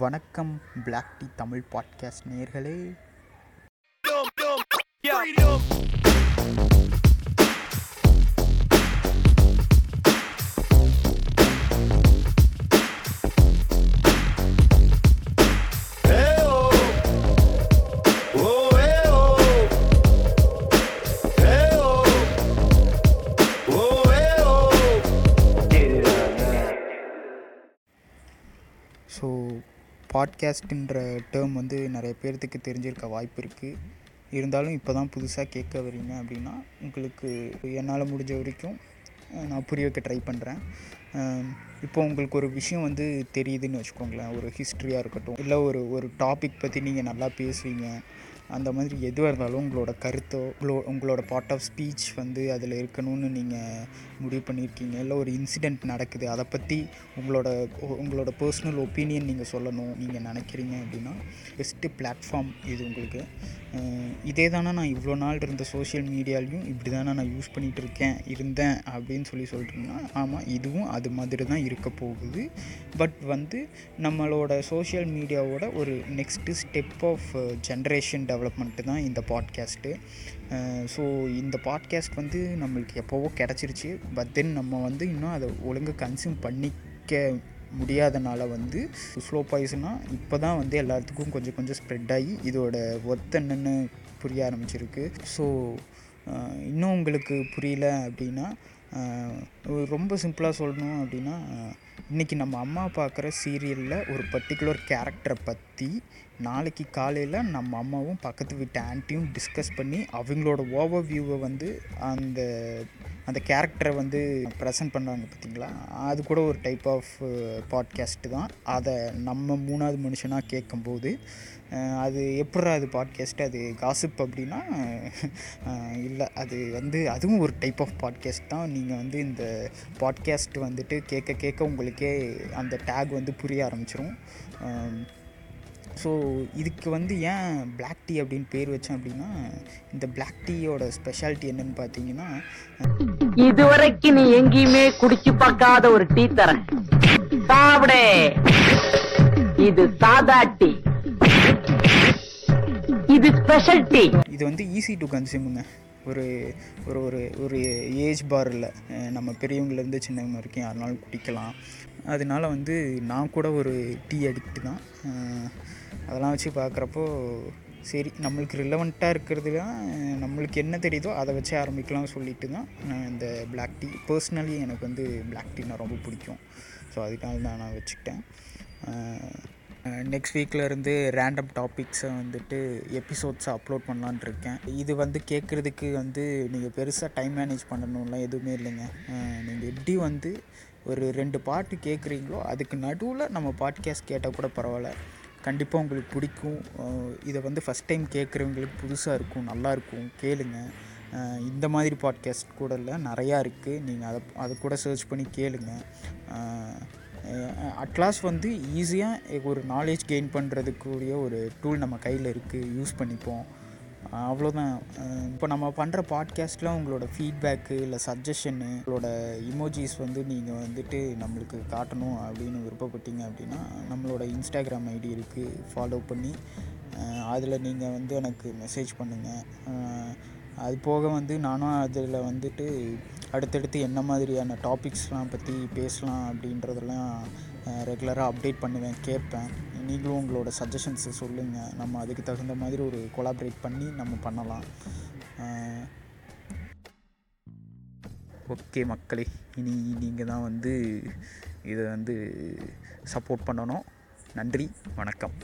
வணக்கம் black D Tamil podcast நேர்களே so பாட்காஸ்ட்டுன்ற டேர்ம் வந்து நிறைய பேர்த்துக்கு தெரிஞ்சிருக்க வாய்ப்பு இருக்குது இருந்தாலும் இப்போ தான் புதுசாக கேட்க வரீங்க அப்படின்னா உங்களுக்கு என்னால் முடிஞ்ச வரைக்கும் நான் புரிய வைக்க ட்ரை பண்ணுறேன் இப்போ உங்களுக்கு ஒரு விஷயம் வந்து தெரியுதுன்னு வச்சுக்கோங்களேன். ஒரு ஹிஸ்ட்ரியாக இருக்கட்டும் இல்லை ஒரு ஒரு டாபிக் பற்றி நீங்கள் நல்லா பேசுவீங்க. அந்த மாதிரி எதுவாக இருந்தாலும் உங்களோட கருத்தோ உங்களோ உங்களோட பார்ட் ஆஃப் ஸ்பீச் வந்து அதில் இருக்கணும்னு நீங்கள் முடிவு பண்ணியிருக்கீங்க. இல்லை ஒரு இன்சிடெண்ட் நடக்குது அதை பற்றி உங்களோட உங்களோட பர்சனல் ஒப்பீனியன் நீங்கள் சொல்லணும் நீங்கள் நினைக்கிறீங்க அப்படின்னா பெஸ்ட்டு பிளாட்ஃபார்ம் இது உங்களுக்கு. இதே தானே நான் இவ்வளோ நாள் இருந்த சோஷியல் மீடியாலையும் இப்படி தானே நான் யூஸ் பண்ணிகிட்டு இருக்கேன் இருந்தேன் அப்படின்னு சொல்லி சொல்கிறீங்கன்னா ஆமாம் இதுவும் அது மாதிரி தான் இருக்க போகுது. பட் வந்து நம்மளோட சோஷியல் மீடியாவோட ஒரு next step of generation development தான் இந்த பாட்காஸ்ட்டு ஸோ இந்த பாட்காஸ்ட் வந்து நம்மளுக்கு எப்போவோ கிடச்சிருச்சு. பட் தென் நம்ம வந்து இன்னும் அதை ஒழுங்காக கன்சியூம் பண்ணிக்க முடியாதனால வந்து ஸ்லோ பாய்ஸ்னால் இப்போ தான் வந்து எல்லாத்துக்கும் கொஞ்சம் கொஞ்சம் ஸ்ப்ரெட் ஆகி இதோட ஒர்த் என்னென்னு புரிய ஆரம்பிச்சிருக்கு. ஸோ இன்னும் உங்களுக்கு புரியல அப்படின்னா ரொம்ப சிம்பிளாக சொல்லணும் அப்படின்னா இன்றைக்கி நம்ம அம்மா பார்க்குற சீரியலில் ஒரு பர்டிகுலர் கேரக்டரை பற்றி நாளைக்கு காலையில் நம்ம அம்மாவும் பக்கத்து வீட்டு ஆன்ட்டியும் டிஸ்கஸ் பண்ணி அவங்களோட ஓவர் வியூவை வந்து அந்த அந்த கேரக்டரை வந்து ப்ரெசன்ட் பண்ணுறாங்க பார்த்தீங்களா அது கூட ஒரு டைப் ஆஃப் பாட்காஸ்ட்டு தான். அதை நம்ம மூணாவது மனுஷனாக கேட்கும்போது அது எப்படா அது பாட்காஸ்ட் அது காசிப் அப்படின்னா இல்லை அது வந்து அதுவும் ஒரு டைப் ஆஃப் பாட்காஸ்ட் தான். நீங்கள் வந்து இந்த பாட்காஸ்ட் வந்துட்டு கேட்க கேட்க உங்களுக்கே அந்த டேக் வந்து புரிய ஆரம்பிச்சிரும். ஸோ இதுக்கு வந்து ஏன் பிளாக் டீ அப்படின்னு பேர் வச்சேன் அப்படின்னா இந்த பிளாக் டீயோட ஸ்பெஷாலிட்டி என்னன்னு பார்த்தீங்கன்னா இதுவரைக்கும் நீ எங்கேயுமே குடிச்சு பார்க்காத ஒரு டீ தரேன் சாப்பிடே. இது சாதா டீ. இது ஸ்பெஷல் டீ. இது வந்து ஈஸி டு கன்சியூமுங்க ஒரு ஒரு ஒரு ஒரு ஏஜ் பார் இல்லை நம்ம பெரியவங்கலேருந்து சின்னவங்க வரைக்கும் யாருனாலும் குடிக்கலாம். அதனால வந்து நான் கூட ஒரு டீ அடிக்ட் தான். அதெல்லாம் வச்சு பார்க்குறப்போ சரி நம்மளுக்கு ரிலவெண்ட்டாக இருக்கிறதுலாம் நம்மளுக்கு என்ன தெரியுதோ அதை வச்சு ஆரம்பிக்கலாம் சொல்லிட்டு தான் நான் இந்த பிளாக் டீ பர்சனலி எனக்கு வந்து பிளாக் டீனா ரொம்ப பிடிக்கும். ஸோ அதுக்காக தான் நான் வச்சுக்கிட்டேன். நெக்ஸ்ட் வீக்லேருந்து ரேண்டம் டாபிக்ஸை வந்துட்டு எபிசோட்ஸை அப்லோட் பண்ணலான்னு இருக்கேன். இது வந்து கேட்குறதுக்கு வந்து நீங்கள் பெருசாக டைம் மேனேஜ் பண்ணணும்லாம் எதுவுமே இல்லைங்க. நீங்கள் எப்படி வந்து ஒரு ரெண்டு பாட்டு கேட்குறீங்களோ அதுக்கு நடுவில் நம்ம பாட்காஸ்ட் கேட்டால் கூட பரவாயில்ல. கண்டிப்பாக உங்களுக்கு பிடிக்கும். இதை வந்து ஃபஸ்ட் டைம் கேட்குறவங்களுக்கு புதுசாக இருக்கும் நல்லாயிருக்கும் கேளுங்க. இந்த மாதிரி பாட்காஸ்ட் கூட இல்லை நிறையா இருக்குது நீங்கள் அதை அதை கூட சர்ச் பண்ணி கேளுங்கள் அட்லாஸ் வந்து ஈஸியாக ஒரு நாலேஜ் கெயின் பண்ணுறதுக்குரிய ஒரு டூல் நம்ம கையில் இருக்குது யூஸ் பண்ணிப்போம். அவ்வளோதான் இப்போ நம்ம பண்ணுற பாட்காஸ்ட்டில் உங்களோட ஃபீட்பேக்கு இல்லை சஜஷனு உங்களோட இமோஜிஸ் வந்து நீங்கள் வந்துட்டு நம்மளுக்கு காட்டணும் அப்படின்னு விருப்பப்பட்டீங்க அப்படின்னா நம்மளோட இன்ஸ்டாகிராம் ஐடி இருக்குது ஃபாலோ பண்ணி அதில் நீங்கள் வந்து எனக்கு மெசேஜ் பண்ணுங்கள் அது போக வந்து நானும் அதில் வந்துட்டு அடுத்தடுத்து என்ன மாதிரியான டாபிக்ஸ்லாம் பற்றி பேசலாம் அப்படின்றதெல்லாம் ரெகுலராக அப்டேட் பண்ணுவேன் கேட்பேன். நீங்களும் உங்களோட சஜஷன்ஸை சொல்லுங்கள் நம்ம அதுக்கு தகுந்த மாதிரி ஒரு கொலாபரேட் பண்ணி நம்ம பண்ணலாம். ஓகே மக்களே இனி நீங்கள் தான் வந்து இதை வந்து சப்போர்ட் பண்ணணும். நன்றி வணக்கம்.